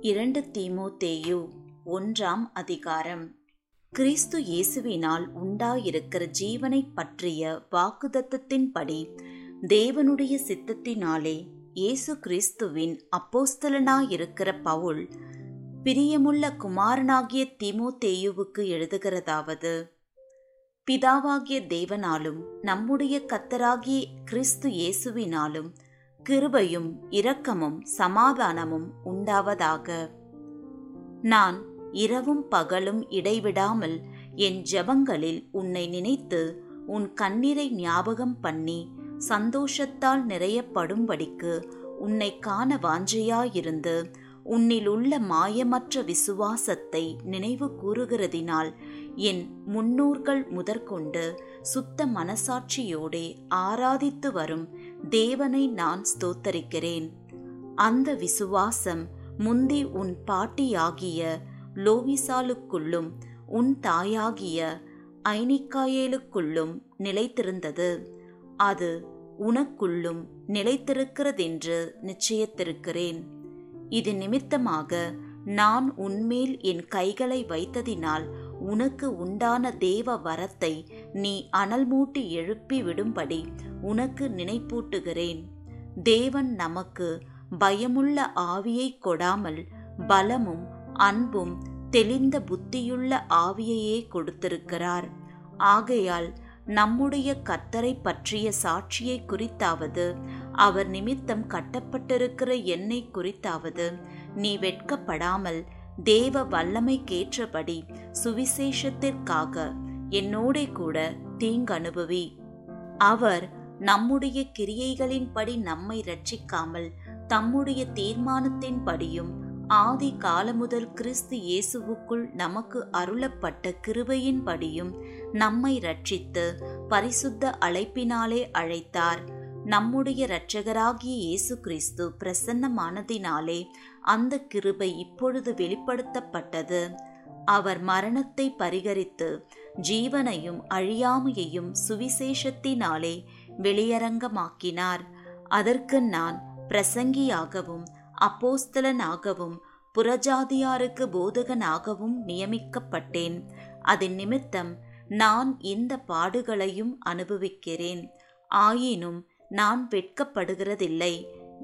இரண்டு தீமோத்தேயு ஒன்றாம் அதிகாரம். கிறிஸ்து இயேசுவினால் உண்டாயிருக்கிற ஜீவனைப் பற்றிய வாக்குதத்தத்தின்படி தேவனுடைய சித்தத்தினாலே இயேசு கிறிஸ்துவின் அப்போஸ்தலனாயிருக்கிற பவுல் பிரியமுள்ள குமாரனாகிய தீமோத்தேயுவுக்கு எழுதுகிறதாவது பிதாவாகிய தேவனாலும் நம்முடைய கத்தராகிய கிறிஸ்து இயேசுவினாலும் கிருபையும் இரக்கமும் சமாதானமும் உண்டாவதாக. நான் இரவும் பகலும் இடைவிடாமல் என் ஜெபங்களில் உன்னை நினைத்து உன் கண்ணீரை ஞாபகம் பண்ணி சந்தோஷத்தால் நிறையப்படும்படிக்கு உன்னை காண வாஞ்சையாயிருந்து உன்னிலுள்ள மாயமற்ற விசுவாசத்தை நினைவு கூறுகிறதினால் என் முன்னோர்கள் முதற்கொண்டு சுத்த மனசாட்சியோடே ஆராதித்து வரும் தேவனை நான் ஸ்தோத்தரிக்கிறேன். அந்த விசுவாசம் முந்தி உன் பாட்டியாகிய லோவிசாலுக்குள்ளும் உன் தாயாகிய ஐனிக்காயேலுக்குள்ளும் நிலைத்திருந்தது. அது உனக்குள்ளும் நிலைத்திருக்கிறதென்று நிச்சயத்திருக்கிறேன். இது நிமித்தமாக நான் உன்மேல் என் கைகளை வைத்ததினால் உனக்கு உண்டான தேவ வரத்தை நீ அனல் மூட்டி எழுப்பி விடும்படி உனக்கு நினைப்பூட்டுகிறேன். தேவன் நமக்கு பயமுள்ள ஆவியை கொடாமல் பலமும் அன்பும் தெளிந்த புத்தியுள்ள ஆவியையே கொடுத்திருக்கிறார். ஆகையால் நம்முடைய கர்த்தரை பற்றிய சாட்சியை குறித்தாவது அவர் நிமித்தம் கட்டப்பட்டிருக்கிற என்னை குறித்தாவது நீ வெட்கப்படாமல் தேவ வல்லமைக்கேற்றபடி சுவிசேஷத்திற்காக என்னோட கூட தீங்கனுபவி. அவர் நம்முடைய கிரியைகளின்படி நம்மை ரட்சிக்காமல் தம்முடைய தீர்மானத்தின்படியும் ஆதி காலமுதல் கிறிஸ்து இயேசுவுக்குள் நமக்கு அருளப்பட்ட கிருபையின்படியும் நம்மை ரட்சித்து பரிசுத்த அழைப்பினாலே அழைத்தார். நம்முடைய இரட்சகராகிய இயேசு கிறிஸ்து பிரசன்னமானதினாலே அந்த கிருபை இப்பொழுது வெளிப்படுத்தப்பட்டது. அவர் மரணத்தை பரிகரித்து ஜீவனையும் அழியாமையையும் சுவிசேஷத்தினாலே வெளியரங்கமாக்கினார். அதற்கு நான் பிரசங்கியாகவும் அப்போஸ்தலனாகவும் புறஜாதியாருக்கு போதகனாகவும் நியமிக்கப்பட்டேன். அதன் நிமித்தம் நான் இந்த பாடுகளையும் அனுபவிக்கிறேன். ஆயினும் நான் வெட்கப்படுகிறதில்லை.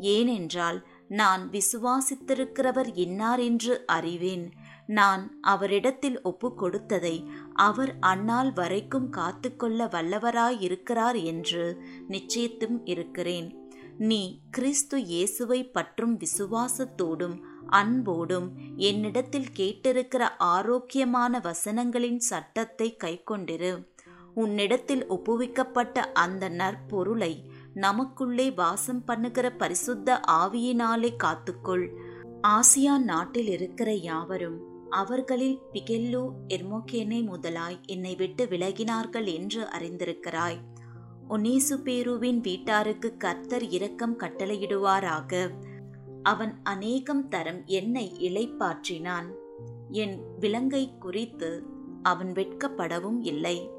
ஏனென்றால் நான் விசுவாசித்திருக்கிறவர் இன்னார் என்று அறிவேன். நான் அவரிடத்தில் ஒப்பு கொடுத்ததை அவர் அந்நாள் வரைக்கும் காத்துக்கொள்ள வல்லவராயிருக்கிறார் என்று நிச்சயத்தும் இருக்கிறேன். நீ கிறிஸ்து இயேசுவை பற்றும் விசுவாசத்தோடும் அன்போடும் என்னிடத்தில் கேட்டிருக்கிற ஆரோக்கியமான வசனங்களின் சட்டத்தை கைக்கொண்டிரு. உன்னிடத்தில் ஒப்புவிக்கப்பட்ட அந்த நற்பொருளை நமக்குள்ளே வாசம் பண்ணுகிற பரிசுத்த ஆவியினாலே காத்துக்கொள். ஆசியா நாட்டில் இருக்கிற யாவரும் அவர்களில் பிகெல்லு எர்மோகேனே முதலாய் என்னை விட்டு விலகினார்கள் என்று அறிந்திருக்கிறாய். ஒனேசு பேருவின் வீட்டாருக்கு கர்த்தர் இரக்கம் கட்டளையிடுவாராக. அவன் அநேகம் தரம் என்னை இளைப்பாற்றினான். என் விலங்கை குறித்து அவன் வெட்கப்படவும் இல்லை.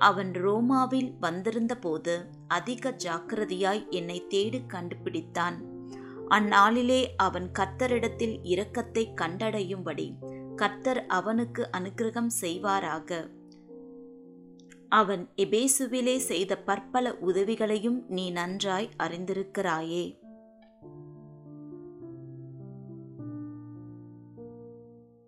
அவன் ரோமாவில் வந்திருந்தபோது அதிக ஜாக்கிரதையாய் என்னை தேடி கண்டுபிடித்தான். அந்நாளிலே அவன் கர்த்தரிடத்தில் இரக்கத்தை கண்டடையும்படி கர்த்தர் அவனுக்கு அனுகிரகம் செய்வாராக. அவன் எபேசுவிலே செய்த பற்பல உதவிகளையும் நீ நன்றாய் அறிந்திருக்கிறாயே.